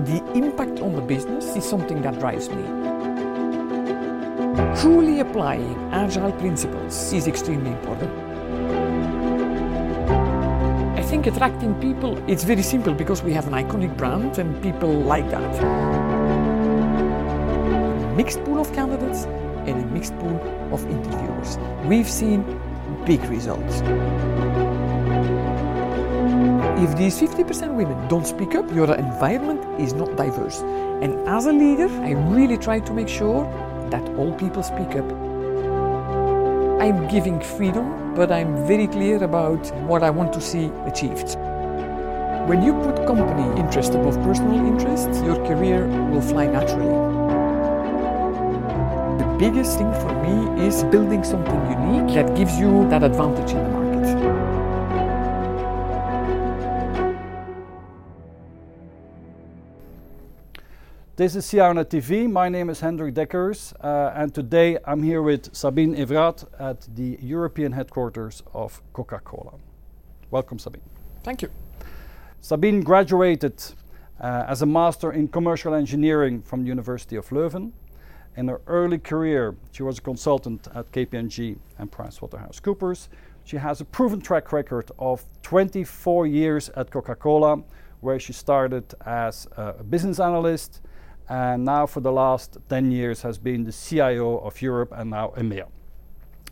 The impact on the business is something that drives me. Truly applying agile principles is extremely important. I think attracting people, it's very simple because we have an iconic brand and people like that. A mixed pool of candidates and a mixed pool of interviewers. We've seen big results. If these 50% women don't speak up, your environment is not diverse. And as a leader, I really try to make sure that all people speak up. I'm giving freedom, but I'm very clear about what I want to see achieved. When you put company interest above personal interests, your career will fly naturally. The biggest thing for me is building something unique that gives you that advantage in the market. This is CIONET TV. My name is Hendrik Deckers, uh, and today I'm here with Sabine Everaet at the European headquarters of Coca Cola. Welcome, Sabine. Thank you. Sabine graduated uh, as a master in commercial engineering from the University of Leuven. In her early career, she was a consultant at KPMG and PricewaterhouseCoopers. She has a proven track record of 24 years at Coca Cola, where she started as a business analyst and now for the last 10 years has been the CIO of Europe and now EMEA.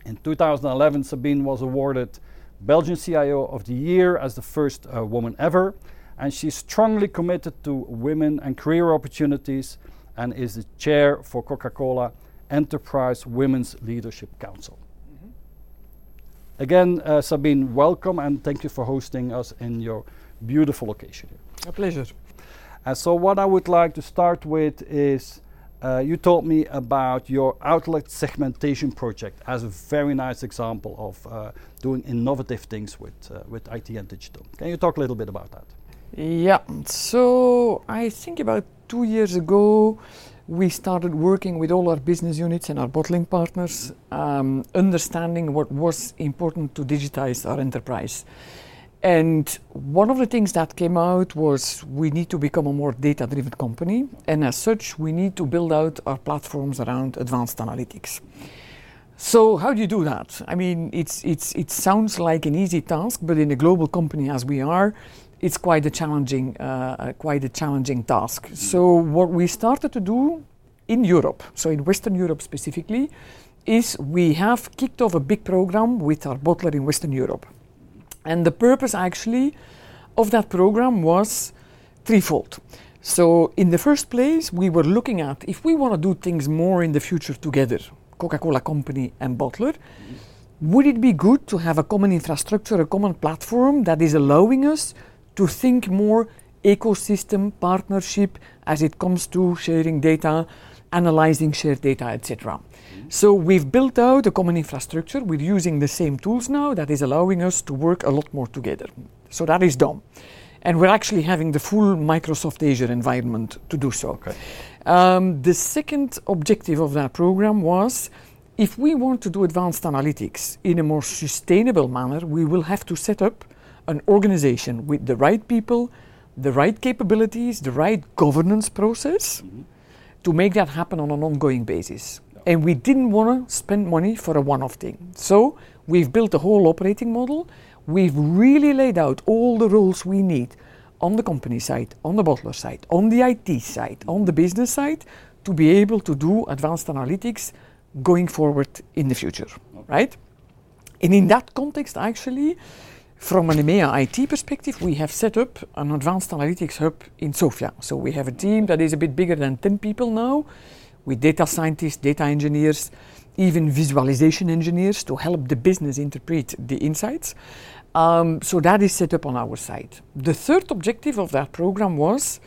In 2011, Sabine was awarded Belgian CIO of the Year as the first uh, woman ever, and she's strongly committed to women and career opportunities and is the chair for Coca-Cola Enterprise Women's Leadership Council. Mm-hmm. Again, uh, Sabine, welcome and thank you for hosting us in your beautiful location here. A pleasure. So, what I would like to start with is uh, you told me about your outlet segmentation project as a very nice example of uh, doing innovative things with, uh, with IT and digital. Can you talk a little bit about that? Yeah, so I think about two years ago, we started working with all our business units and our bottling partners, um, understanding what was important to digitize our enterprise. And one of the things that came out was we need to become a more data driven company. And as such, we need to build out our platforms around advanced analytics. So, how do you do that? I mean, it's, it's, it sounds like an easy task, but in a global company as we are, it's quite a challenging, uh, quite a challenging task. So, what we started to do in Europe, so in Western Europe specifically, is we have kicked off a big program with our bottler in Western Europe. And the purpose actually of that program was threefold. So, in the first place, we were looking at if we want to do things more in the future together, Coca Cola Company and Bottler, would it be good to have a common infrastructure, a common platform that is allowing us to think more ecosystem partnership as it comes to sharing data, analyzing shared data, etc. So we've built out a common infrastructure. We're using the same tools now that is allowing us to work a lot more together. So that is done. And we're actually having the full Microsoft Azure environment to do so. Okay. Um, the second objective of that program was if we want to do advanced analytics in a more sustainable manner, we will have to set up an organization with the right people, the right capabilities, the right governance process mm-hmm. to make that happen on an ongoing basis and we didn't want to spend money for a one off thing. So we've built a whole operating model. We've really laid out all the roles we need on the company side, on the bottler side, on the IT side, on the business side to be able to do advanced analytics going forward in the future, right? And in that context, actually, from an EMEA IT perspective, we have set up an advanced analytics hub in Sofia. So we have a team that is a bit bigger than 10 people now with data scientists, data engineers, even visualization engineers to help the business interpret the insights. Um, so that is set up on our side. The third objective of that program was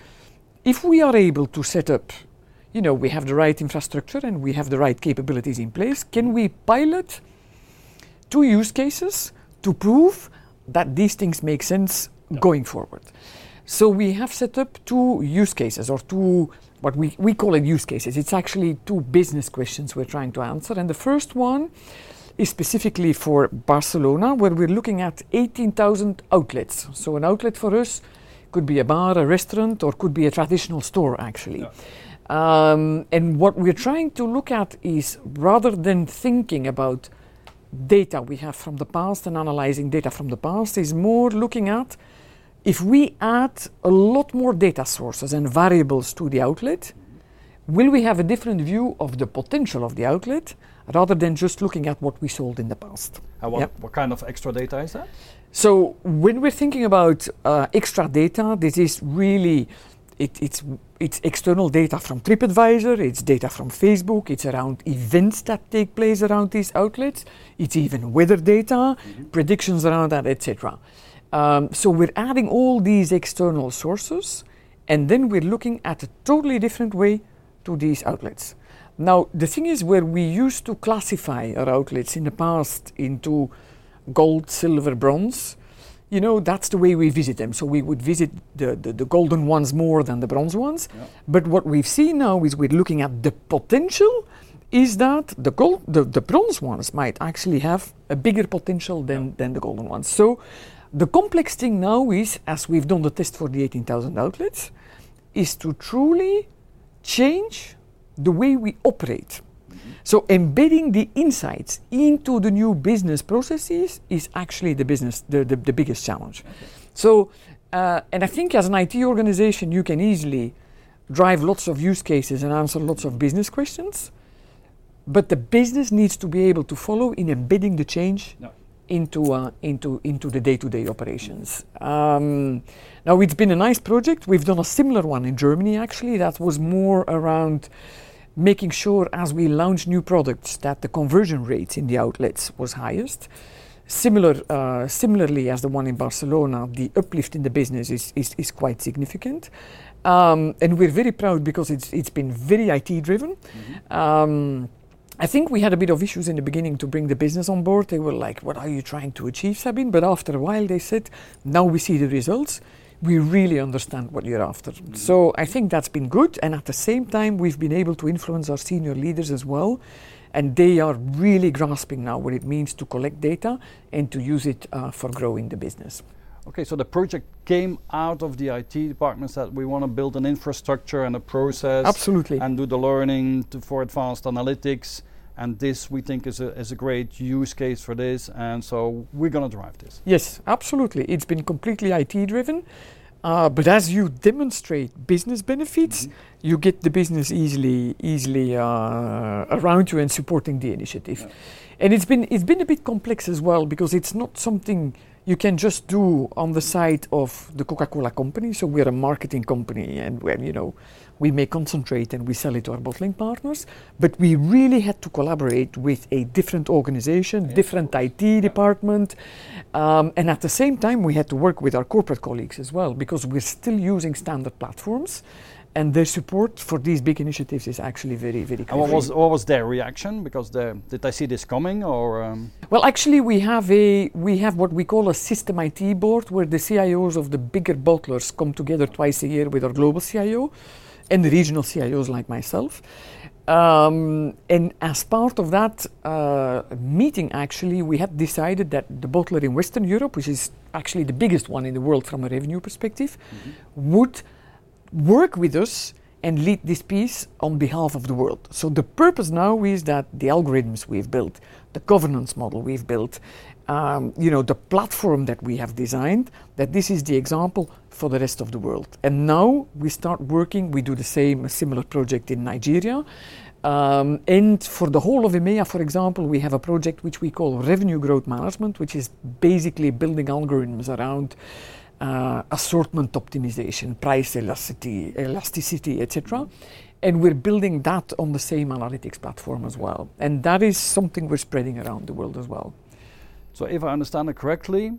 if we are able to set up, you know, we have the right infrastructure and we have the right capabilities in place, can we pilot two use cases to prove that these things make sense yeah. going forward? So we have set up two use cases or two what we, we call it use cases. It's actually two business questions we're trying to answer. And the first one is specifically for Barcelona, where we're looking at 18,000 outlets. So, an outlet for us could be a bar, a restaurant, or could be a traditional store actually. Um, and what we're trying to look at is rather than thinking about data we have from the past and analyzing data from the past, is more looking at if we add a lot more data sources and variables to the outlet, will we have a different view of the potential of the outlet rather than just looking at what we sold in the past? And what, Yep. what kind of extra data is that? So when we're thinking about uh, extra data, this is really it, it's it's external data from TripAdvisor, it's data from Facebook, it's around events that take place around these outlets, it's even weather data, predictions around that, etc. Um, so we're adding all these external sources, and then we're looking at a totally different way to these outlets. Now the thing is, where we used to classify our outlets in the past into gold, silver, bronze, you know, that's the way we visit them. So we would visit the, the, the golden ones more than the bronze ones. Yeah. But what we've seen now is we're looking at the potential is that the gold the, the bronze ones might actually have a bigger potential than, than the golden ones. So the complex thing now is, as we've done the test for the 18,000 outlets, is to truly change the way we operate. So embedding the insights into the new business processes is actually the business the, the, the biggest challenge. So uh, and I think as an IT organization you can easily drive lots of use cases and answer lots of business questions. But the business needs to be able to follow in embedding the change No. Into uh, into into the day-to-day operations. Um, now it's been a nice project. We've done a similar one in Germany actually. That was more around making sure as we launch new products that the conversion rates in the outlets was highest. Similar, uh, similarly as the one in Barcelona, the uplift in the business is, is, is quite significant. Um, and we're very proud because it's, it's been very IT driven. Um, I think we had a bit of issues in the beginning to bring the business on board. They were like, What are you trying to achieve, Sabine? But after a while, they said, Now we see the results. We really understand what you're after. So I think that's been good. And at the same time, we've been able to influence our senior leaders as well. And they are really grasping now what it means to collect data and to use it uh, for growing the business. Okay, so the project came out of the IT departments that we want to build an infrastructure and a process Absolutely. and do the learning to, for advanced analytics. And this we think is a, is a great use case for this. And so we're going to drive this. Yes, absolutely. It's been completely IT driven. Uh, but as you demonstrate business benefits, you get the business easily, easily uh, around you and supporting the initiative. Yeah. And it's been it's been a bit complex as well because it's not something you can just do on the side of the Coca-Cola company. So we're a marketing company, and where you know we make concentrate and we sell it to our bottling partners. But we really had to collaborate with a different organization, Yeah. different IT department, um, and at the same time we had to work with our corporate colleagues as well because we're still using standard platforms. And their support for these big initiatives is actually very, very And what was what was their reaction? Because the, did they see this coming or? Um, Well, actually, we have a we have what we call a system IT board, where the CIOs of the bigger bottlers come together twice a year with our global CIO, and the regional CIOs like myself. Um, and as part of that uh, meeting, actually, we had decided that the bottler in Western Europe, which is actually the biggest one in the world from a revenue perspective, would work with us and lead this piece on behalf of the world. So the purpose now is that the algorithms we've built, the governance model we've built, um, you know, the platform that we have designed, that this is the example for the rest of the world. And now we start working. We do the same, a similar project in Nigeria. Um, and for the whole of EMEA, for example, we have a project which we call Revenue Growth Management, which is basically building algorithms around uh, assortment optimization, price elasticity, elasticity, etc. And we're building that on the same analytics platform as well. And that is something we're spreading around the world as well. So if I understand it correctly,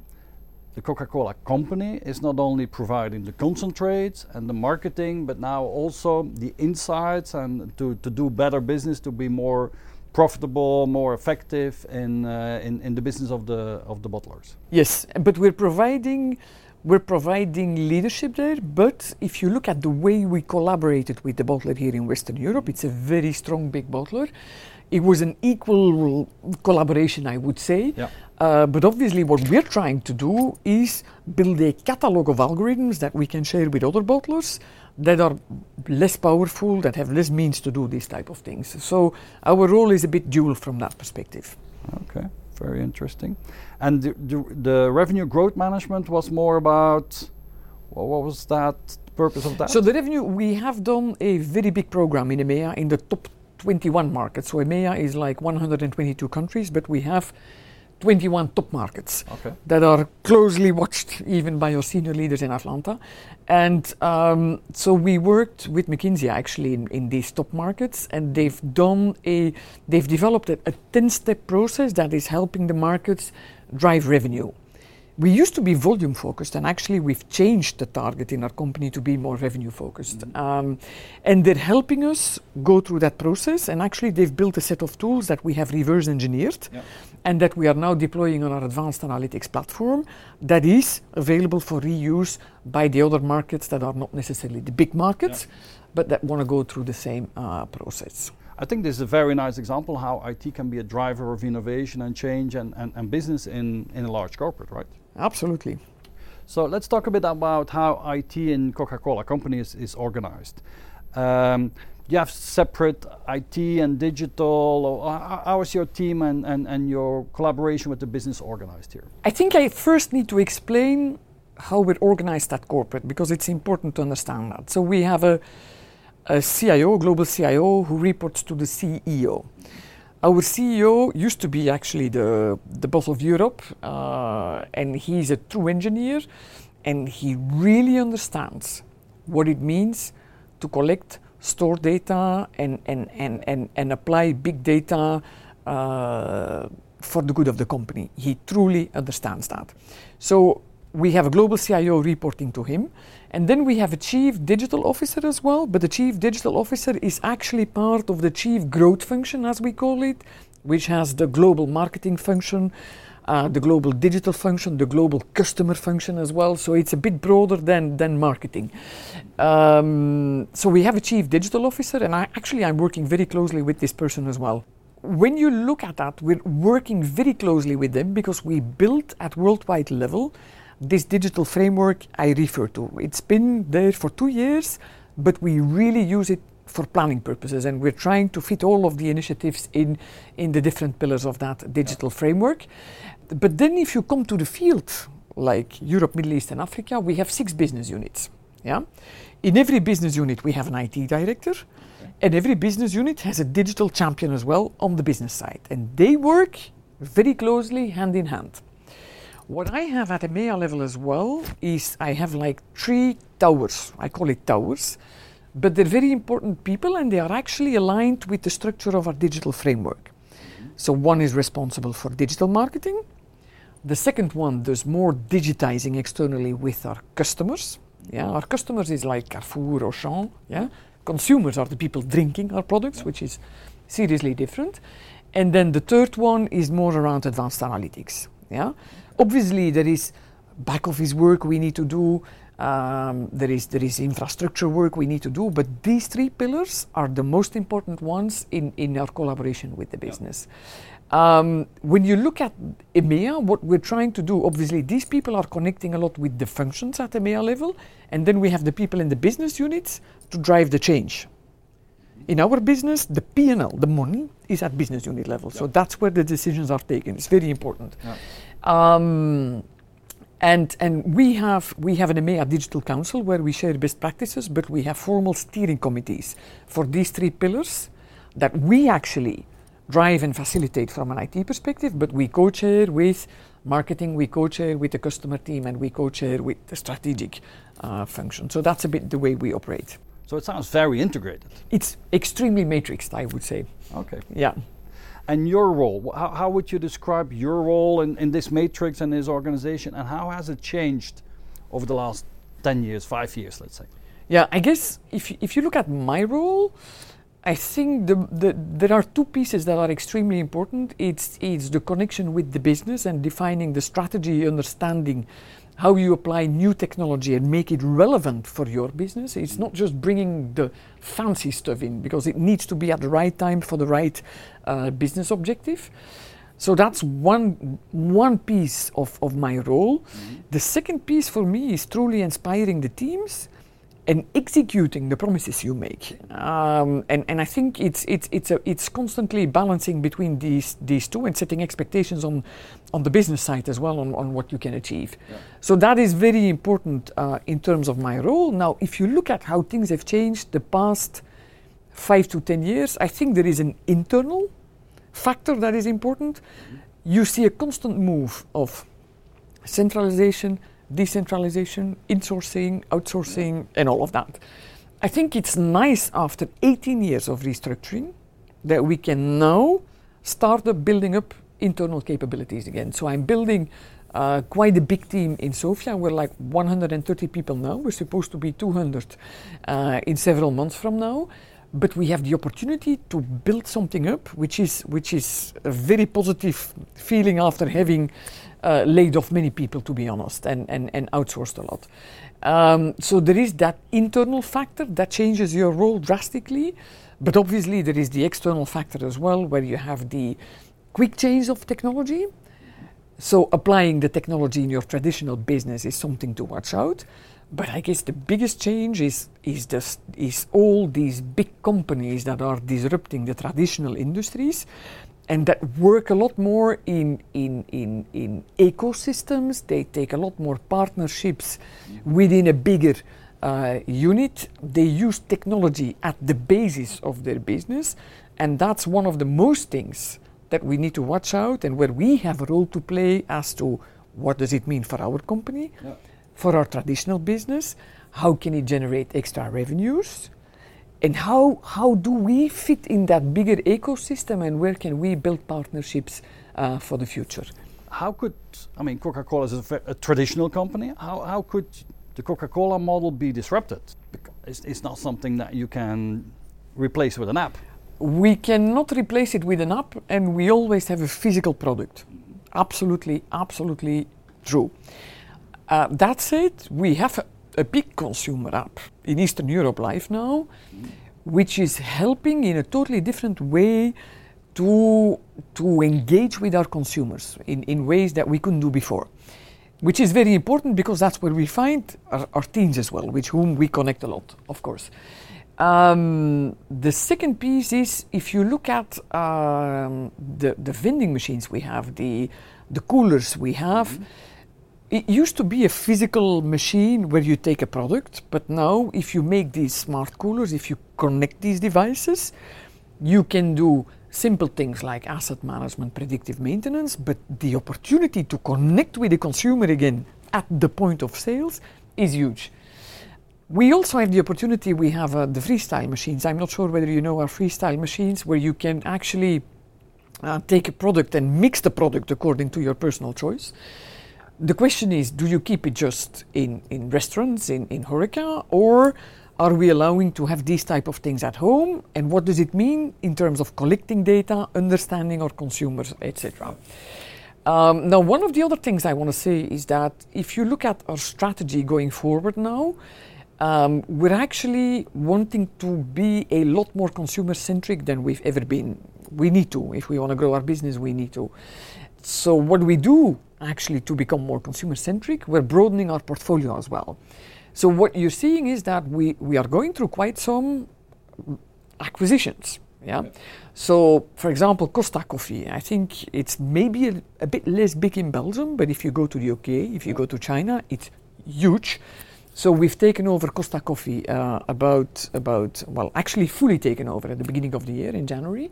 the Coca-Cola company is not only providing the concentrates and the marketing, but now also the insights and to, to do better business, to be more profitable, more effective in, uh, in, in the business of the, of the bottlers. Yes, but we're providing we're providing leadership there. But if you look at the way we collaborated with the bottler here in Western Europe, it's a very strong big bottler. it was an equal collaboration, I would say. Yeah. Uh, but obviously, what we're trying to do is build a catalog of algorithms that we can share with other bottlers that are less powerful, that have less means to do these type of things. So our role is a bit dual from that perspective. Okay, very interesting. And the, the, the revenue growth management was more about what, what was that purpose of that? So the revenue, we have done a very big program in EMEA in the top 21 markets. So EMEA is like 122 countries, but we have 21 top markets okay. that are closely watched even by our senior leaders in Atlanta. And um, so we worked with McKinsey actually in, in, these top markets, and they've done a, they've developed a 10 step process that is helping the markets drive revenue we used to be volume focused, and actually we've changed the target in our company to be more revenue focused. Mm-hmm. Um, and they're helping us go through that process. And actually, they've built a set of tools that we have reverse engineered yep. and that we are now deploying on our advanced analytics platform that is available for reuse by the other markets that are not necessarily the big markets, yep. but that want to go through the same uh, process. I think this is a very nice example how IT can be a driver of innovation and change and, and, and business in, in a large corporate, right? Absolutely. So let's talk a bit about how IT in Coca-Cola company is, is organized. Um, you have separate IT and digital. Or How is your team and, and, and your collaboration with the business organized here? I think I first need to explain how we're organized at corporate because it's important to understand that. So we have a, a CIO, global CIO, who reports to the CEO. Our CEO used to be actually the, the boss of Europe, uh, and he's a true engineer, and he really understands what it means to collect, store data, and, and, and, and, and apply big data uh, for the good of the company. He truly understands that. So we have a global CIO reporting to him, and then we have a chief digital officer as well. But the chief digital officer is actually part of the chief growth function, as we call it, which has the global marketing function, uh, the global digital function, the global customer function as well. So it's a bit broader than, than marketing. Um, so we have a chief digital officer, and I, actually I'm working very closely with this person as well when you look at that, we're working very closely with them because we built at worldwide level this digital framework I refer to. It's been there for two years, but we really use it for planning purposes and we're trying to fit all of the initiatives in in the different pillars of that digital framework but then if you come to the field like Europe Middle East and Africa we have six business units yeah in every business unit we have an IT director okay. and every business unit has a digital champion as well on the business side and they work very closely hand in hand what I have at an EMEA level as well is I have like three towers. I call it towers, but they're very important people and they are actually aligned with the structure of our digital framework. So one is responsible for digital marketing. The second one does more digitizing externally with our customers. Yeah, our customers is like Carrefour or Auchan. Yeah, consumers are the people drinking our products, which is seriously different. And then the third one is more around advanced analytics. Yeah, obviously there is back office work we need to do. Um, there is there is infrastructure work we need to do, but these three pillars are the most important ones in, in our collaboration with the business. Um, when you look at EMEA, what we're trying to do, obviously, these people are connecting a lot with the functions at EMEA level, and then we have the people in the business units to drive the change. In our business, the P&L, the money, is at business unit level, so that's where the decisions are taken. It's very important. Um, and and we have we have an EMEA Digital Council where we share best practices, but we have formal steering committees for these three pillars that we actually drive and facilitate from an IT perspective, but we co-chair with marketing, we co-chair with the customer team, and we co-chair with the strategic uh, function. So that's a bit the way we operate. So it sounds very integrated. It's extremely matrixed, I would say. Okay. Yeah and your role. How, how would you describe your role in, in this matrix and this organization, and how has it changed over the last 10 years, five years, let's say? Yeah, I guess if, if you look at my role, I think the, the, there are two pieces that are extremely important. It's, it's the connection with the business and defining the strategy, understanding how you apply new technology and make it relevant for your business. It's not just bringing the fancy stuff in because it needs to be at the right time for the right uh, business objective. So that's one one piece of, of my role. Mm-hmm. The second piece for me is truly inspiring the teams and executing the promises you make. Um, and, and I think it's, it's, it's, a, it's constantly balancing between these, these two and setting expectations on, on the business side as well on, on what you can achieve. Yeah. So that is very important uh, in terms of my role. Now, if you look at how things have changed the past five to 10 years, I think there is an internal factor that is important. Mm-hmm. You see a constant move of centralization, decentralization, insourcing, outsourcing, and all of that. I think it's nice after 18 years of restructuring that we can now start up building up internal capabilities again. So I'm building uh, quite a big team in Sofia. We're like 130 people now. We're supposed to be 200 uh, in several months from now. But we have the opportunity to build something up, which is which is a very positive feeling after having uh, laid off many people, to be honest, and, and, and outsourced a lot. Um, so there is that internal factor that changes your role drastically, but obviously there is the external factor as well, where you have the quick change of technology. So applying the technology in your traditional business is something to watch out. But I guess the biggest change is is this is all these big companies that are disrupting the traditional industries and that work a lot more in, in, in, in ecosystems. They take a lot more partnerships within a bigger uh, unit. They use technology at the basis of their business, and that's one of the most things that we need to watch out and where we have a role to play as to what does it mean for our company, yeah. for our traditional business, how can it generate extra revenues, and how, how do we fit in that bigger ecosystem and where can we build partnerships uh, for the future? How could, I mean, Coca Cola is a, a, traditional company. How, how could the Coca Cola model be disrupted? It's, it's not something that you can replace with an app. We cannot replace it with an app, and we always have a physical product. Absolutely, absolutely true. Uh, that said, we have a, big consumer app in Eastern Europe live now, which is helping in a totally different way to, to engage with our consumers in, in ways that we couldn't do before. Which is very important because that's where we find our, our teens as well, with whom we connect a lot, of course. Um, the second piece is if you look at um, the, the vending machines we have, the, the coolers we have, mm-hmm it used to be a physical machine where you take a product, but now if you make these smart coolers, if you connect these devices, you can do simple things like asset management, predictive maintenance, but the opportunity to connect with the consumer again at the point of sales is huge. We also have the opportunity, we have uh, the freestyle machines. I'm not sure whether you know our freestyle machines, where you can actually uh, take a product and mix the product according to your personal choice the question is do you keep it just in, in restaurants in, in Horeca or are we allowing to have these type of things at home? And what does it mean in terms of collecting data understanding our consumers etc um, now one of the other things i want to say is that if you look at our strategy going forward now um, we're actually wanting to be a lot more consumer centric than we've ever been. We need to. If we want to grow our business we need to. So what we do actually to become more consumer centric, we're broadening our portfolio as well. So what you're seeing is that we, we are going through quite some acquisitions. Yeah. So, for example, Costa Coffee. I think it's maybe a, a, bit less big in Belgium, but if you go to the UK, if you go to China, it's huge. So we've taken over Costa Coffee uh, about about well, actually fully taken over at the beginning of the year in January.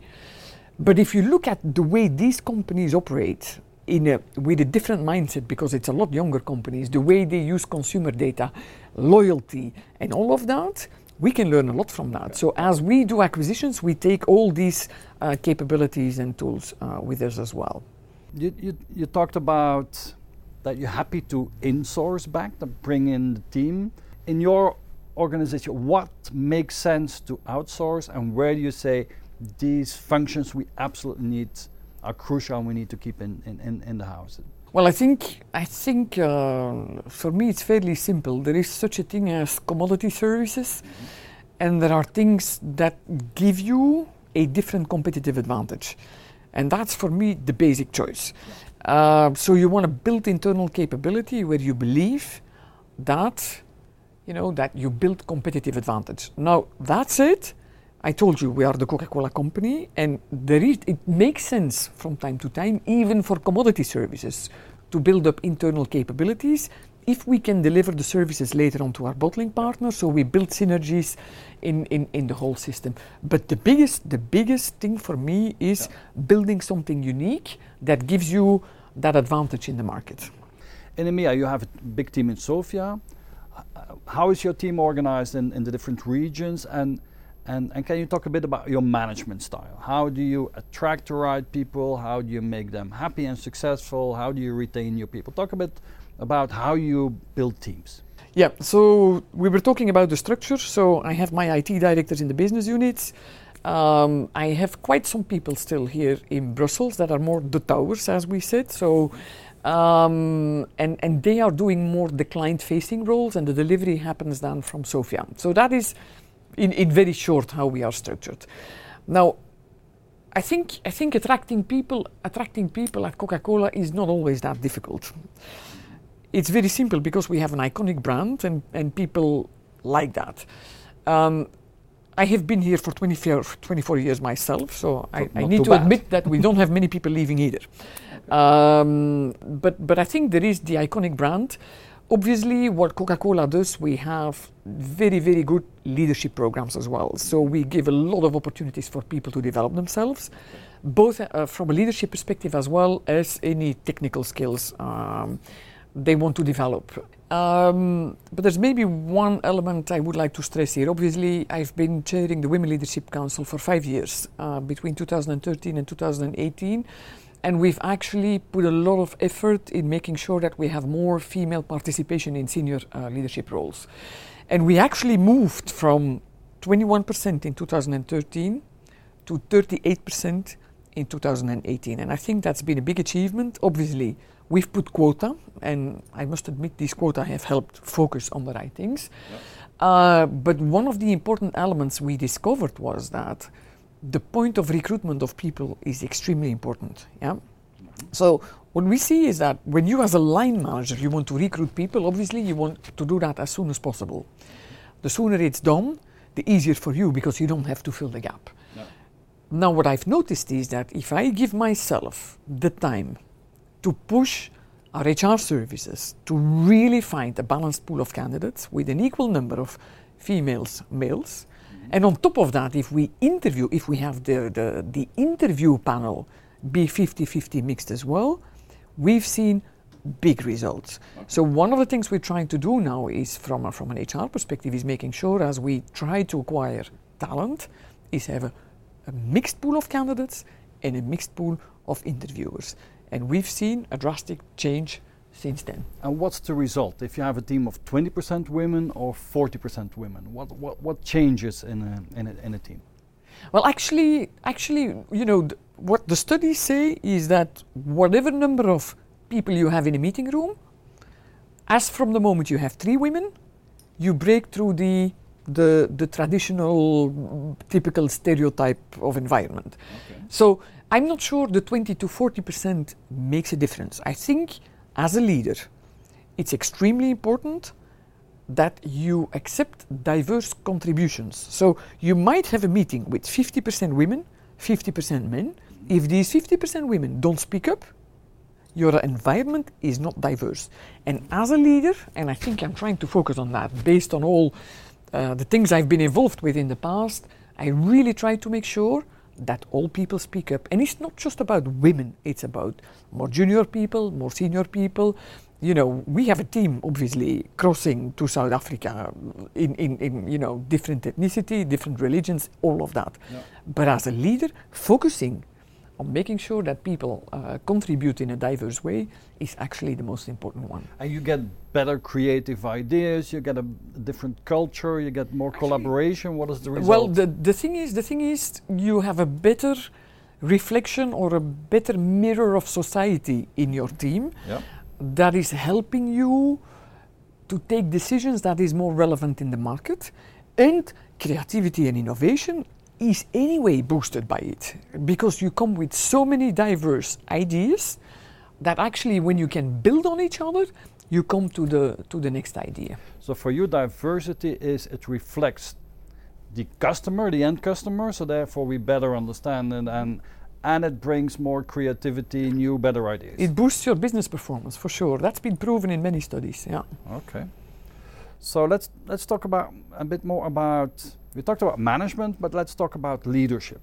But if you look at the way these companies operate, in a, with a different mindset because it's a lot younger companies, the way they use consumer data, loyalty, and all of that, we can learn a lot from that. So as we do acquisitions, we take all these uh, capabilities and tools uh, with us as well. You, you, you, talked about that you're happy to insource back, to bring in the team. In your organization, what makes sense to outsource and where do you say these functions we absolutely need are crucial and we need to keep in, in, in, the house. Well, I think I think uh, for me it's fairly simple. There is such a thing as commodity services, and there are things that give you a different competitive advantage, and that's for me the basic choice. Uh, so you want to build internal capability where you believe that you know that you build competitive advantage. Now that's it. I told you we are the Coca-Cola company, and there is, it makes sense from time to time, even for commodity services, to build up internal capabilities if we can deliver the services later on to our bottling partners. So we build synergies in, in, in the whole system. But the biggest the biggest thing for me is Yeah. building something unique that gives you that advantage in the market. In EMEA, you have a big team in Sofia. How is your team organized in, in the different regions? And, and, and can you talk a bit about your management style? How do you attract the right people? How do you make them happy and successful? How do you retain your people? Talk a bit about how you build teams. Yeah, so we were talking about the structure. So I have my IT directors in the business units. Um, I have quite some people still here in Brussels that are more the towers, as we said. So, um, and and they are doing more the client-facing roles, and the delivery happens then from Sofia. So that is, in, in very short, how we are structured. Now, I think I think attracting people attracting people at Coca-Cola is not always that difficult. It's very simple because we have an iconic brand and, and people like that. Um, I have been here for 24, 24 years myself, so I, I need to bad. admit that we don't have many people leaving either. Um, but, but I think there is the iconic brand. Obviously, what Coca Cola does, we have very, very good leadership programs as well. So we give a lot of opportunities for people to develop themselves, both uh, from a leadership perspective as well as any technical skills um, they want to develop. Um, but there's maybe one element I would like to stress here. Obviously, I've been chairing the Women Leadership Council for five years, uh, between 2013 and 2018. And we've actually put a lot of effort in making sure that we have more female participation in senior uh, leadership roles. And we actually moved from 21% in 2013 to 38% in 2018. And I think that's been a big achievement. Obviously, we've put quota, and I must admit these quota have helped focus on the right things. Uh, but one of the important elements we discovered was that the point of recruitment of people is extremely important. Yeah. So what we see is that when you, as a line manager, you want to recruit people, obviously you want to do that as soon as possible. The sooner it's done, the easier for you because you don't have to fill the gap. Now, what I've noticed is that if I give myself the time to push our HR services to really find a balanced pool of candidates with an equal number of females, males, and on top of that, if we interview, if we have the, the, the interview panel be 50 50 mixed as well, we've seen big results. So, one of the things we're trying to do now is, from, a, from an HR perspective, is making sure as we try to acquire talent, is have a, a mixed pool of candidates and a mixed pool of interviewers. And we've seen a drastic change since then. And what's the result if you have a team of 20% women or 40% women? What, what, what changes in a, in, a, in a team? Well, actually, actually, you know, th- what the studies say is that whatever number of people you have in a meeting room, as from the moment you have three women, you break through the the, the traditional typical stereotype of environment. So I'm not sure the 20 to 40 percent makes a difference. I think as a leader, it's extremely important that you accept diverse contributions. So you might have a meeting with 50% women, 50% men. If these 50% women don't speak up, your environment is not diverse. And as a leader, and I think I'm trying to focus on that based on all uh, the things I've been involved with in the past, I really try to make sure that all people speak up. And it's not just about women, it's about more junior people, more senior people. You know, we have a team obviously crossing to South Africa in, in, in you know, different ethnicity, different religions, all of that. Yeah. But as a leader, focusing on making sure that people uh, contribute in a diverse way is actually the most important one. And you get better creative ideas, you get a different culture, you get more collaboration. What is the result? Well, the, the thing is, the thing is, you have a better reflection or a better mirror of society in your team Yeah. that is helping you to take decisions that is more relevant in the market and creativity and innovation is anyway boosted by it because you come with so many diverse ideas that actually when you can build on each other you come to the to the next idea So for you, diversity is it reflects the customer, the end customer. So therefore, we better understand it and and it brings more creativity, new, better ideas. it boosts your business performance for sure that's been proven in many studies yeah Okay. So let's let's talk about a bit more about we talked about management, but let's talk about leadership.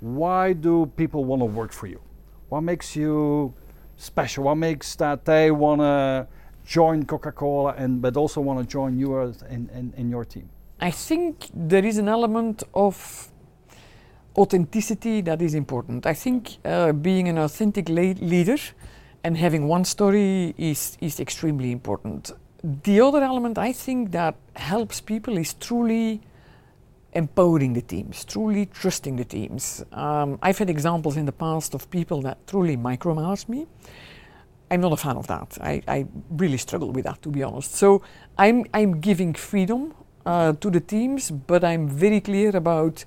Why do people want to work for you? What makes you special? What makes that they want to join Coca-Cola and but also want to join you in, in, in your team? I think there is an element of authenticity that is important. I think uh, being an authentic la- leader and having one story is, is extremely important. The other element I think that helps people is truly empowering the teams, truly trusting the teams. Um, I've had examples in the past of people that truly micromanage me. I'm not a fan of that. I, I really struggle with that, to be honest. So I'm, I'm giving freedom uh, to the teams, but I'm very clear about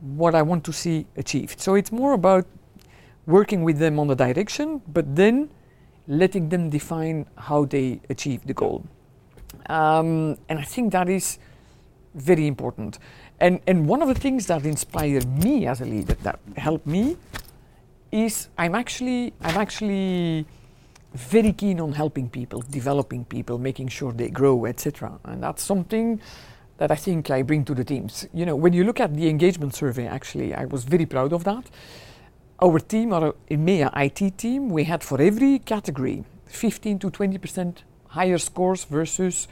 what I want to see achieved. So it's more about working with them on the direction, but then letting them define how they achieve the goal. Um, and I think that is very important. And, and one of the things that inspired me as a leader, that helped me, is I'm actually I'm actually very keen on helping people, developing people, making sure they grow, etc. And that's something that I think I bring to the teams. You know, when you look at the engagement survey, actually, I was very proud of that. Our team, our EMEA IT team, we had for every category 15 to 20 percent higher scores versus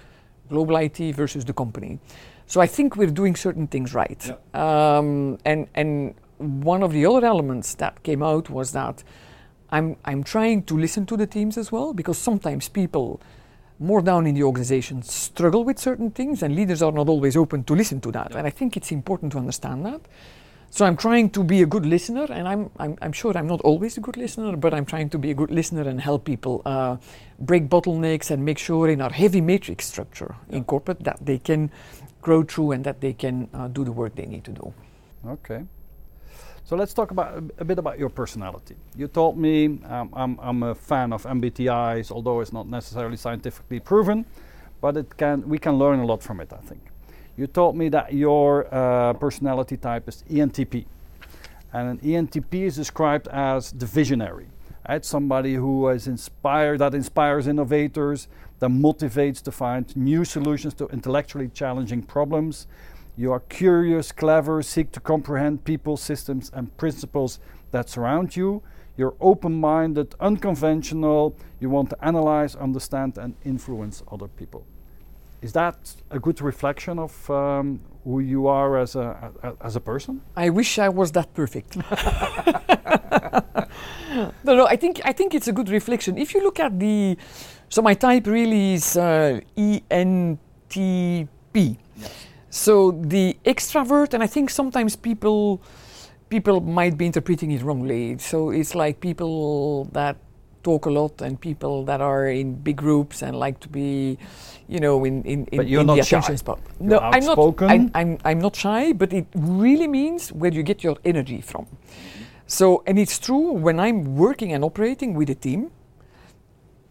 global IT versus the company. So I think we're doing certain things right. Um, and and one of the other elements that came out was that I'm I'm trying to listen to the teams as well because sometimes people more down in the organization struggle with certain things and leaders are not always open to listen to that. Yeah. And I think it's important to understand that. So I'm trying to be a good listener, and I'm, I'm, I'm sure I'm not always a good listener, but I'm trying to be a good listener and help people uh, break bottlenecks and make sure in our heavy matrix structure in corporate that they can grow through and that they can uh, do the work they need to do. Okay. So let's talk about a, bit about your personality. You told me um, I'm, I'm a fan of MBTIs, although it's not necessarily scientifically proven, but it can we can learn a lot from it. I think. You told me that your uh, personality type is ENTP, and an ENTP is described as the visionary. Right? Somebody who is inspired, that inspires innovators, that motivates to find new solutions to intellectually challenging problems. You are curious, clever, seek to comprehend people, systems, and principles that surround you. You're open minded, unconventional. You want to analyze, understand, and influence other people. Is that a good reflection of um, who you are as a, a, as a person? I wish I was that perfect. no, no, I think I think it's a good reflection. If you look at the, so my type really is uh, ENTP. So the extrovert, and I think sometimes people people might be interpreting it wrongly. So it's like people that talk a lot and people that are in big groups and like to be, you know, in in, in, But you're in not the attention spot. No, I'm not. I'm, I'm I'm not shy, but it really means where you get your energy from. So, and it's true when I'm working and operating with a team,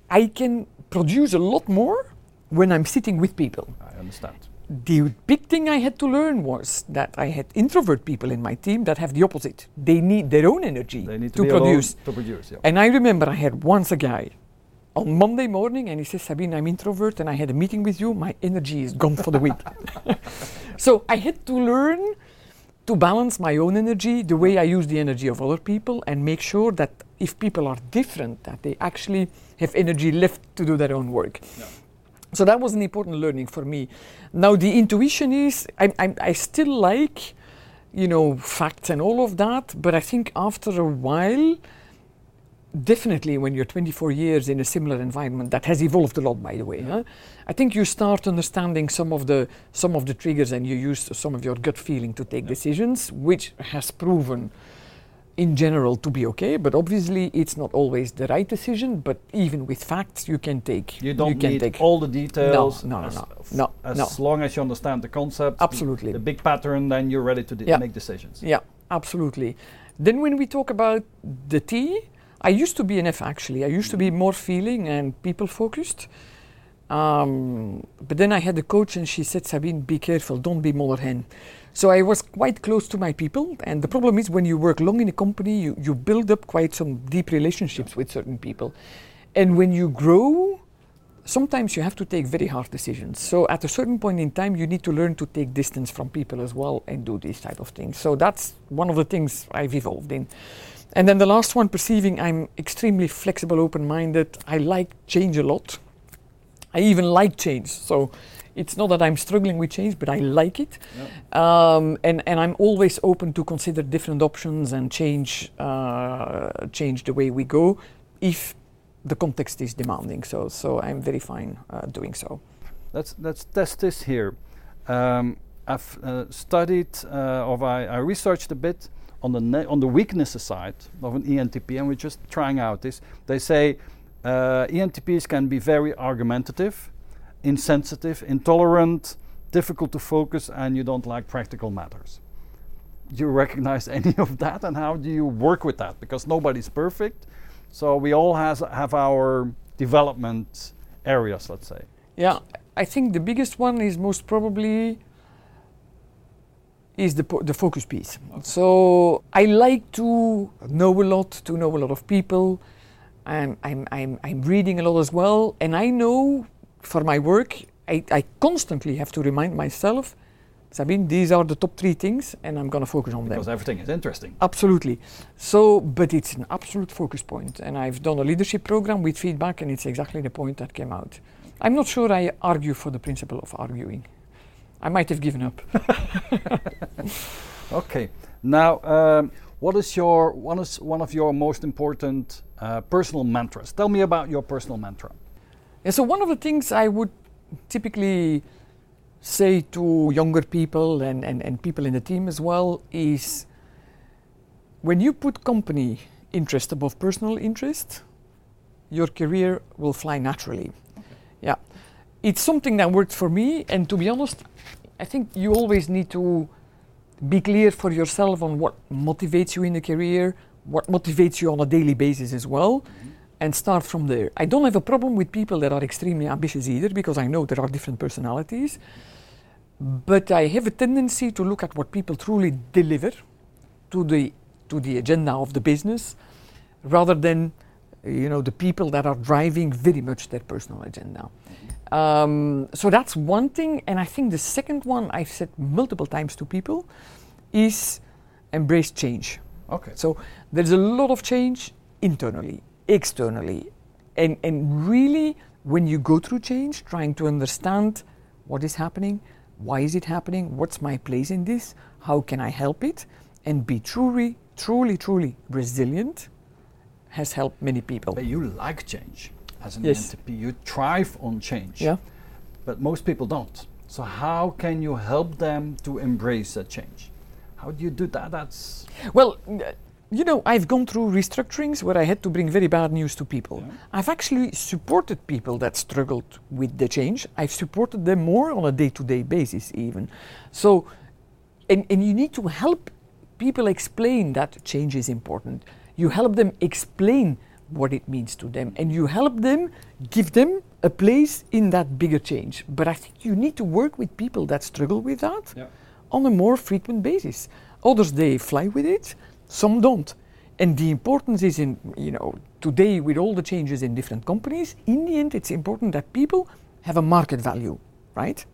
I can produce a lot more when I'm sitting with people. I understand. The big thing I had to learn was that I had introvert people in my team that have the opposite. They need their own energy They need to, to produce. to produce. Yeah. And I remember I had once a guy on Monday morning and he says, Sabine, I'm introvert and I had a meeting with you. My energy is gone for the week. so I had to learn to balance my own energy the way I use the energy of other people and make sure that if people are different, that they actually have energy left to do their own work. Yeah. So that was an important learning for me. Now the intuition is I, I, I still like, you know, facts and all of that, but I think after a while, definitely when you're 24 years in a similar environment that has evolved a lot, by the way. Huh? I think you start understanding some of the some of the triggers and you use some of your gut feeling to take decisions, which has proven in general to be okay, but obviously it's not always the right decision. But even with facts, you can take. You don't can need take all the details. No, no, as, no, no, As no. long as you understand the concept, Absolutely. the big pattern, then you're ready to de- Yeah. make decisions. Yeah, absolutely. Then when we talk about the T, I used to be an F actually. I used to be more feeling and people focused. Um, but then I had a coach and she said, Sabine, be careful, don't be mother hen. So I was quite close to my people. And the problem is when you work long in a company, you, you build up quite some deep relationships with certain people. And when you grow, sometimes you have to take very hard decisions. So at a certain point in time, you need to learn to take distance from people as well and do these type of things. So that's one of the things I've evolved in. And then the last one, perceiving I'm extremely flexible, open-minded. I like change a lot. I even like change. So it's not that I'm struggling with change, but I like it. Um, and, and I'm always open to consider different options and change, uh, change the way we go if the context is demanding. So, so I'm very fine uh, doing so. Let's let's test this here. Um, I've uh, studied uh, or I, I researched a bit on the ne- on the weaknesses side of an ENTP, and we're just trying out this. They say uh, ENTPs can be very argumentative, insensitive, intolerant, difficult to focus, and you don't like practical matters. Do you recognize any of that, and how do you work with that? Because nobody's perfect, so we all has have our development areas, let's say. Yeah, I think the biggest one is most probably is the po- the focus piece. So I like to know a lot, to know a lot of people. I'm, I'm, I'm, I'm reading a lot as well, and I know for my work, I, I constantly have to remind myself, Sabine, these are the top three things, and I'm going to focus on them. Because everything is interesting. Absolutely. So, but it's an absolute focus point, and I've done a leadership program with feedback, and it's exactly the point that came out. I'm not sure I argue for the principle of arguing. I might have given up. Okay. Now, um, what is your one is one of your most important uh, personal mantras? Tell me about your personal mantra. And so, one of the things I would typically say to younger people and, and, and people in the team as well is when you put company interest above personal interest, your career will fly naturally. Yeah. It's something that worked for me, and to be honest, I think you always need to be clear for yourself on what motivates you in a career, what motivates you on a daily basis as well, mm-hmm. And start from there. I don't have a problem with people that are extremely ambitious either, because I know there are different personalities. But I have a tendency to look at what people truly deliver to the to the agenda of the business, rather than you know the people that are driving very much their personal agenda. Um, so that's one thing, and I think the second one I've said multiple times to people is embrace change. Okay. So there's a lot of change internally, externally, and and really when you go through change, trying to understand what is happening, why is it happening, what's my place in this, how can I help it, and be truly, truly, truly resilient, has helped many people. But you like change as an Yes. You thrive on change. Yeah. But most people don't. So how can you help them to embrace that change? How do you do that? That's Well, you know, I've gone through restructurings where I had to bring very bad news to people. Yeah. I've actually supported people that struggled with the change. I've supported them more on a day to day basis, even. So, and, and you need to help people explain that change is important. You help them explain what it means to them, and you help them give them a place in that bigger change. But I think you need to work with people that struggle with that yeah. on a more frequent basis. Others they fly with it, some don't. And the importance is in, you know, today with all the changes in different companies, in the end it's important that people have a market value, right?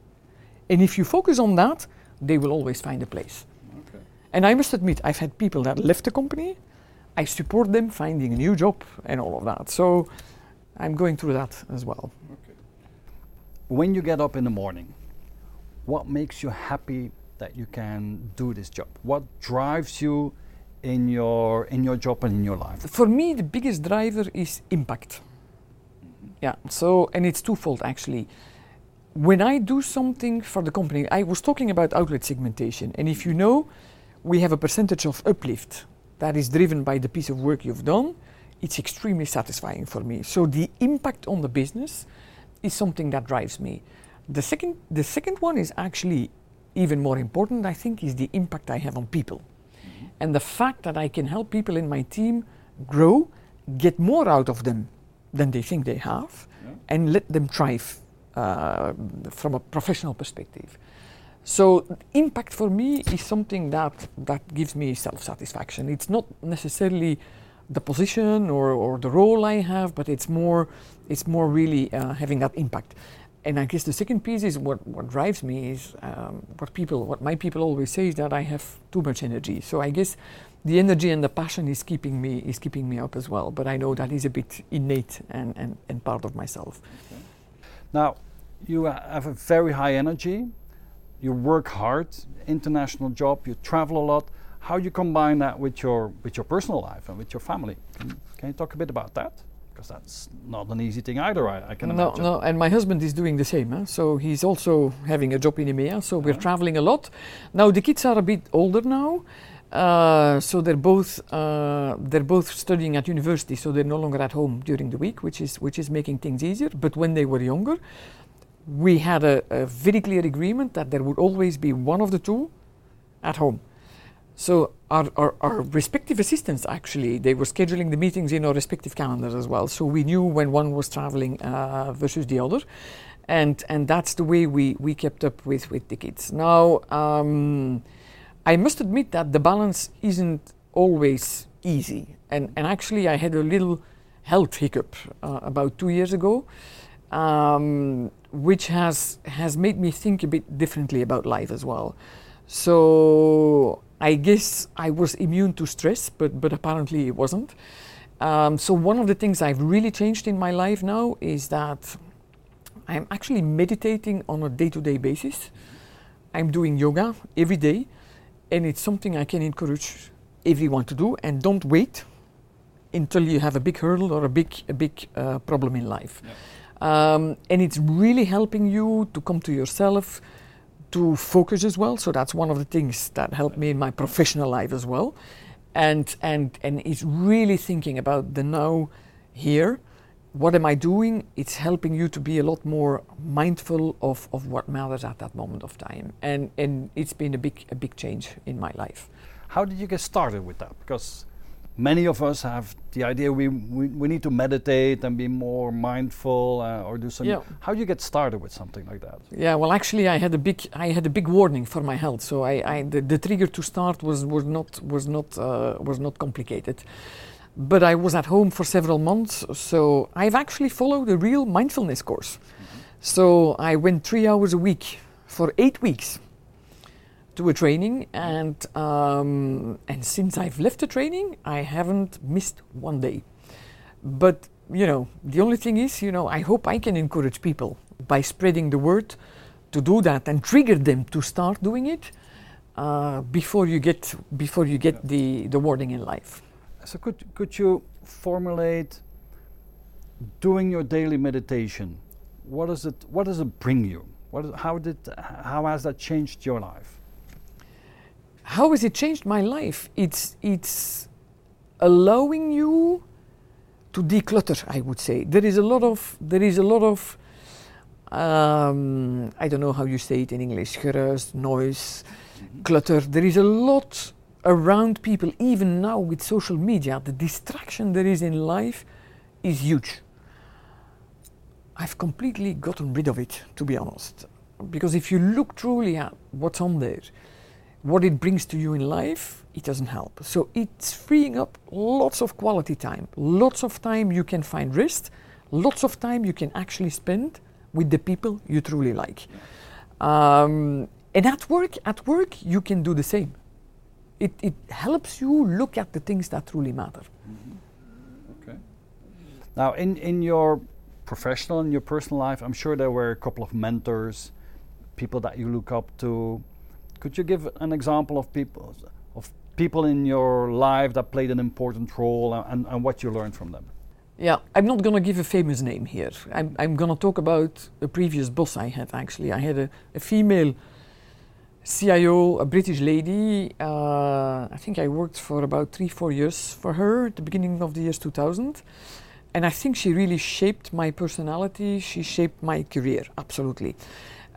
And if you focus on that, they will always find a place. Okay. And I must admit, I've had people that left the company, I support them finding a new job and all of that. So I'm going through that as well. Okay. When you get up in the morning, what makes you happy that you can do this job? What drives you in your in your job and in your life? For me, the biggest driver is impact. Yeah, so, and it's twofold actually. When I do something for the company, I was talking about outlet segmentation, and if you know, we have a percentage of uplift that is driven by the piece of work you've done, it's extremely satisfying for me. So the impact on the business is something that drives me. The second, the second one is actually even more important, I think, is the impact I have on people. And the fact that I can help people in my team grow, get more out of them than they think they have, yeah. and let them thrive uh, from a professional perspective. So impact for me is something that that gives me self-satisfaction. It's not necessarily the position or, or the role I have, but it's more it's more really uh, having that impact. And I guess the second piece is what, what drives me is um, what people what my people always say is that I have too much energy. So I guess the energy and the passion is keeping me is keeping me up as well. But I know that is a bit innate and, and, and part of myself. Okay. Now you have a very high energy you work hard, international job, you travel a lot. How you combine that with your with your personal life and with your family? Can, can you talk a bit about that? Because that's not an easy thing either. I, I can no, imagine. No, no, and my husband is doing the same. Huh? So he's also having a job in EMEA. So we're uh-huh. traveling a lot. Now the kids are a bit older now. Uh, so they're both uh, they're both studying at university, so they're no longer at home during the week, which is which is making things easier. But when they were younger, we had a, a, very clear agreement that there would always be one of the two at home. So our, our, our, respective assistants actually, they were scheduling the meetings in our respective calendars as well. So we knew when one was traveling uh, versus the other. And, and that's the way we, we kept up with, with the kids. Now, um, I must admit that the balance isn't always easy. And, and actually, I had a little health hiccup uh, about two years ago um, which has has made me think a bit differently about life as well. So I guess I was immune to stress, but but apparently it wasn't. Um, so one of the things I've really changed in my life now is that I'm actually meditating on a day-to-day basis. I'm doing yoga every day, and it's something I can encourage everyone to do. And don't wait until you have a big hurdle or a big a big uh, problem in life. Yep. Um, and it's really helping you to come to yourself, to focus as well. So that's one of the things that helped me in my professional life as well. And, and, and it's really thinking about the now, here. What am I doing? It's helping you to be a lot more mindful of, of what matters at that moment of time. And, and it's been a big, a big change in my life. How did you get started with that? Because many of us have the idea we, we, we need to meditate and be more mindful uh, or do something. Yeah. How do you get started with something like that? Yeah, well, actually, I had a big I had a big warning for my health, so I, I the, the trigger to start was was not was not uh, was not complicated. But I was at home for several months, so I've actually followed a real mindfulness course. Mm-hmm. So I went three hours a week for eight weeks to a training, and um, and since I've left the training, I haven't missed one day. But you know, the only thing is, you know, I hope I can encourage people by spreading the word to do that and trigger them to start doing it uh, before you get before you get the the warning in life. So could could you formulate doing your daily meditation? What does it what does it bring you? What is, how did how has that changed your life? How has it changed my life? It's it's allowing you to declutter. I would say there is a lot of there is a lot of um, I don't know how you say it in English. Noise, mm-hmm. clutter. There is a lot around people. Even now with social media, the distraction there is in life is huge. I've completely gotten rid of it, to be honest. Because if you look truly at what's on there, what it brings to you in life, it doesn't help. So it's freeing up lots of quality time, lots of time you can find rest, lots of time you can actually spend with the people you truly like. Um, and at work, at work, you can do the same. It, it helps you look at the things that truly matter. Mm-hmm. Okay. Now, in, in your professional and your personal life, I'm sure there were a couple of mentors, people that you look up to, could you give an example of people of people in your life that played an important role and, and what you learned from them? Yeah, I'm not going to give a famous name here. I'm, I'm going to talk about a previous boss I had actually. I had a, a female CIO, a British lady. Uh, I think I worked for about three, four years for her at the beginning of the years 2000. And I think she really shaped my personality. She shaped my career, absolutely.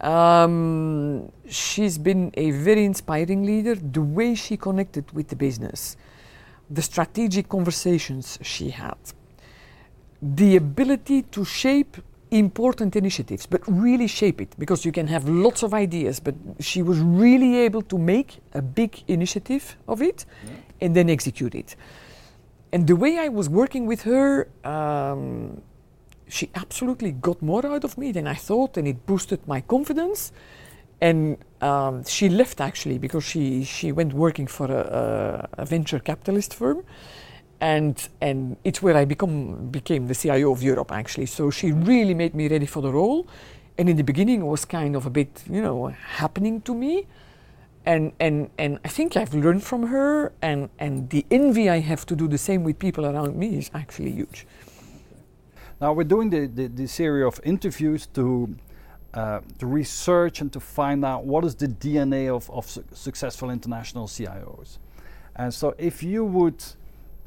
Um, she's been a very inspiring leader. The way she connected with the business, the strategic conversations she had, the ability to shape important initiatives, but really shape it because you can have lots of ideas, but she was really able to make a big initiative of it yeah. and then execute it. And the way I was working with her, um, she absolutely got more out of me than I thought, and it boosted my confidence. And um, she left actually because she, she went working for a, a, venture capitalist firm and and it's where I become became the CIO of Europe actually. So she really made me ready for the role, and in the beginning it was kind of a bit you know happening to me, and and and I think I've learned from her, and and the envy I have to do the same with people around me is actually huge. Now we're doing the the, the series of interviews to. Uh, to research and to find out what is the DNA of, of su successful international CIOs. And so, if you would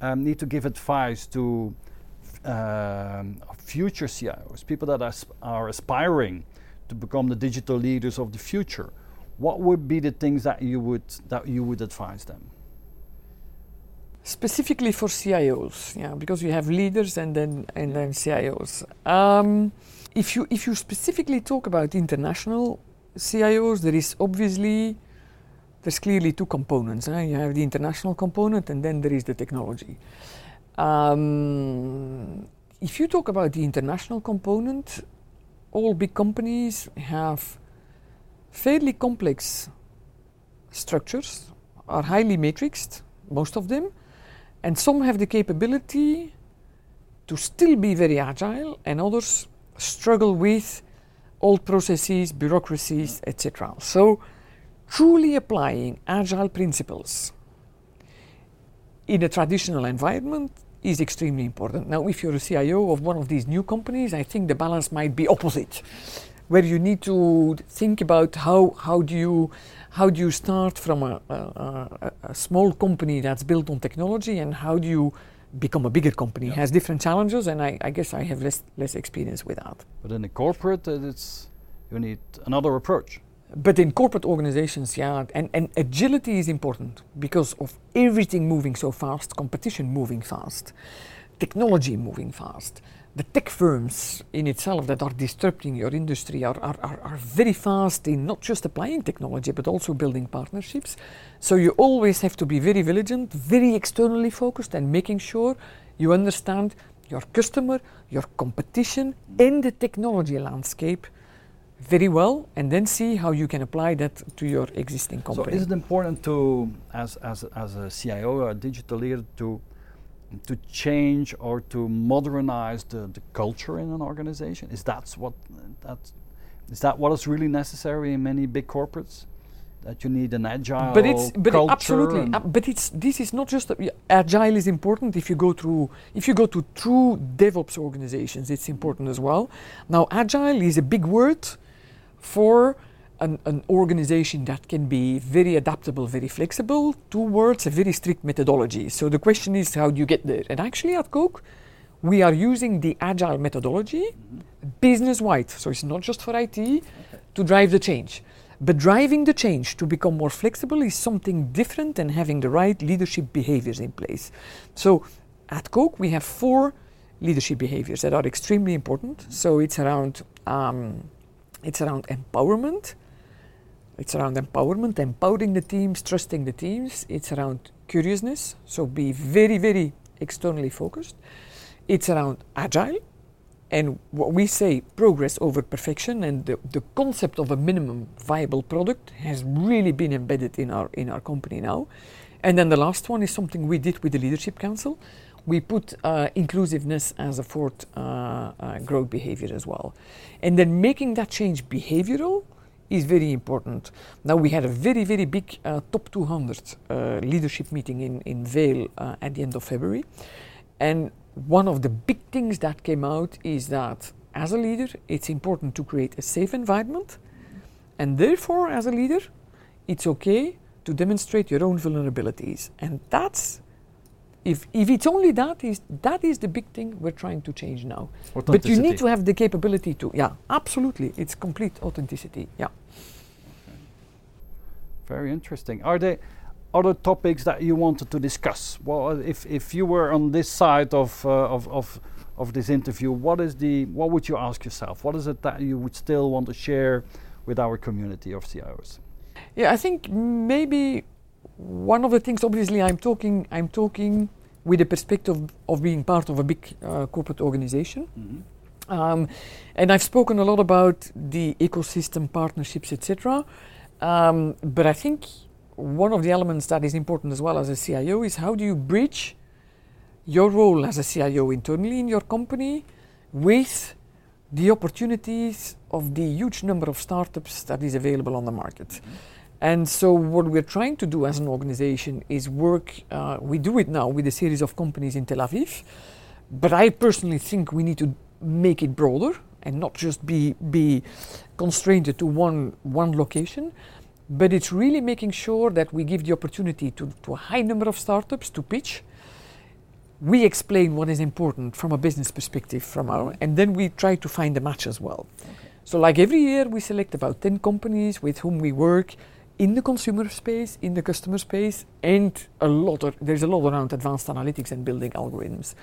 um, need to give advice to um, future CIOs, people that asp are aspiring to become the digital leaders of the future, what would be the things that you would that you would advise them? Specifically for CIOs, yeah, because we have leaders and then and then CIOs. Um, if you if you specifically talk about international CIOs, there is obviously there's clearly two components. Eh? You have the international component and then there is the technology. Um, if you talk about the international component, all big companies have fairly complex structures, are highly matrixed, most of them, and some have the capability to still be very agile, and others struggle with old processes, bureaucracies, etc. So truly applying agile principles in a traditional environment is extremely important. Now, if you're a CIO of one of these new companies, I think the balance might be opposite, where you need to think about how, how do you how do you start from a, a, a small company that's built on technology and how do you become a bigger company? It has different challenges, and I, I, guess I have less less experience with that. But in a corporate, uh, it's you need another approach. But in corporate organizations, yeah, and, and agility is important because of everything moving so fast, competition moving fast, technology moving fast. The tech firms in itself that are disrupting your industry are, are, are, are very fast in not just applying technology but also building partnerships. So you always have to be very vigilant, very externally focused, and making sure you understand your customer, your competition, and the technology landscape very well and then see how you can apply that to your existing company. So is it important to, as, as, as a CIO, or a digital leader, to, to change or to modernize the, the culture in an organization? Is that what, that, is that what is really necessary in many big corporates? That you need an agile but it's but culture absolutely uh, but it's this is not just a, agile is important if you go through if you go to true DevOps organizations it's important as well now agile is a big word for an, an, organization that can be very adaptable, very flexible, towards a very strict methodology. So the question is, how do you get there? And actually, at Coke, we are using the agile methodology mm-hmm. business wide. So it's not just for IT okay. to drive the change. But driving the change to become more flexible is something different than having the right leadership behaviors in place. So at Coke, we have four leadership behaviors that are extremely important. So it's around um, it's around empowerment. It's around empowerment, empowering the teams, trusting the teams. It's around curiousness, so be very, very externally focused. It's around agile, and what we say progress over perfection, and the, the concept of a minimum viable product has really been embedded in our in our company now. And then the last one is something we did with the leadership council we put uh, inclusiveness as a fourth uh, uh, growth behavior as well. And then making that change behavioral is very important. Now, we had a very, very big uh, top 200 uh, leadership meeting in, in Vail uh, at the end of February. And one of the big things that came out is that as a leader, it's important to create a safe environment. And therefore, as a leader, it's okay to demonstrate your own vulnerabilities. And that's if, if it's only that is that is the big thing we're trying to change now. But you need to have the capability to yeah, absolutely. It's complete authenticity. Yeah. Very interesting. Are there other topics that you wanted to discuss? Well, if, if you were on this side of, uh, of, of, of this interview, what is the what would you ask yourself? What is it that you would still want to share with our community of CIOs? Yeah, I think maybe one of the things. Obviously, I'm talking. I'm talking with the perspective of being part of a big uh, corporate organization. Mm-hmm. Um, and I've spoken a lot about the ecosystem partnerships, etc. Um, but I think one of the elements that is important as well as a CIO is how do you bridge your role as a CIO internally in your company with the opportunities of the huge number of startups that is available on the market. Mm-hmm. And so, what we're trying to do as an organization is work. Uh, we do it now with a series of companies in Tel Aviv, but I personally think we need to make it broader and not just be be constrained to one one location. But it's really making sure that we give the opportunity to, to a high number of startups to pitch. We explain what is important from a business perspective from our, and then we try to find a match as well. Okay. So, like every year, we select about 10 companies with whom we work in the consumer space, in the customer space, and a lot of, there's a lot around advanced analytics and building algorithms.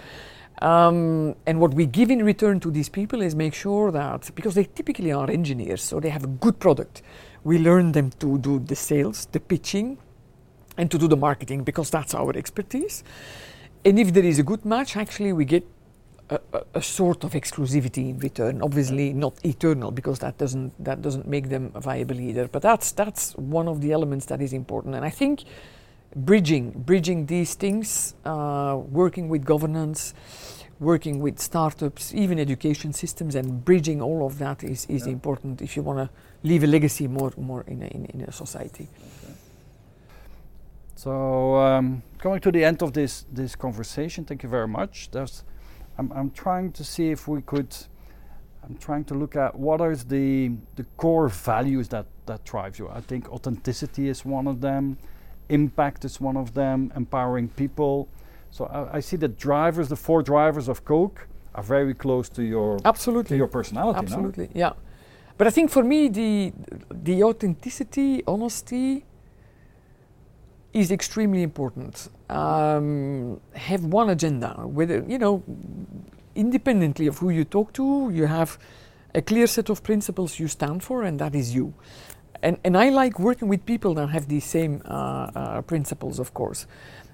Um, and what we give in return to these people is make sure that because they typically are engineers, so they have a good product, we learn them to do the sales, the pitching, and to do the marketing because that's our expertise. And if there is a good match, actually we get a, a, sort of exclusivity in return. Obviously, not eternal because that doesn't that doesn't make them viable either. But that's that's one of the elements that is important. And I think bridging bridging these things, uh, working with governance, working with startups, even education systems, and bridging all of that is is yeah. important if you want to leave a legacy more more in a, in, in a society. Okay. So um, going to the end of this this conversation, thank you very much. There's I'm, I'm trying to see if we could. I'm trying to look at what are the the core values that that drive you. I think authenticity is one of them, impact is one of them, empowering people. So I, I see the drivers, the four drivers of Coke, are very close to your absolutely to your personality. Absolutely, no? yeah. But I think for me, the the authenticity, honesty, is extremely important. Um, have one agenda, whether you know, independently of who you talk to, you have a clear set of principles you stand for, and that is you. And and I like working with people that have these same uh, uh, principles, of course.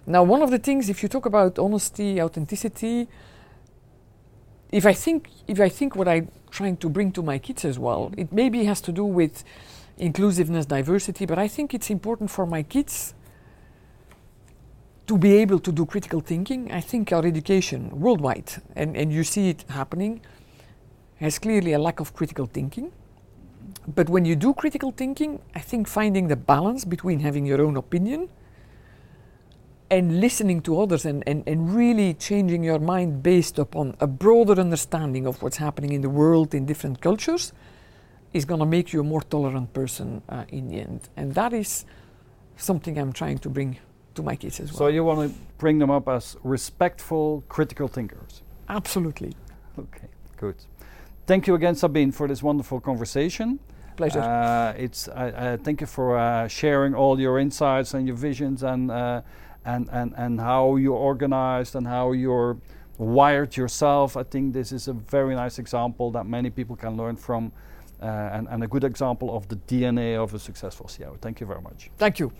Now, one of the things, if you talk about honesty, authenticity, if I think if I think what I'm trying to bring to my kids as well, it maybe has to do with inclusiveness, diversity, but I think it's important for my kids to be able to do critical thinking, I think our education worldwide, and, and you see it happening, has clearly a lack of critical thinking. But when you do critical thinking, I think finding the balance between having your own opinion and listening to others and, and, and really changing your mind based upon a broader understanding of what's happening in the world in different cultures is going to make you a more tolerant person uh, in the end. And that is something I'm trying to bring to my kids as well. So you want to bring them up as respectful, critical thinkers? Absolutely. Okay, good. Thank you again, Sabine, for this wonderful conversation. Pleasure. Uh, it's I, I thank you for uh, sharing all your insights and your visions and uh, and and and how you're organized and how you're wired yourself. I think this is a very nice example that many people can learn from uh, and, and a good example of the DNA of a successful CIO. Thank you very much. Thank you.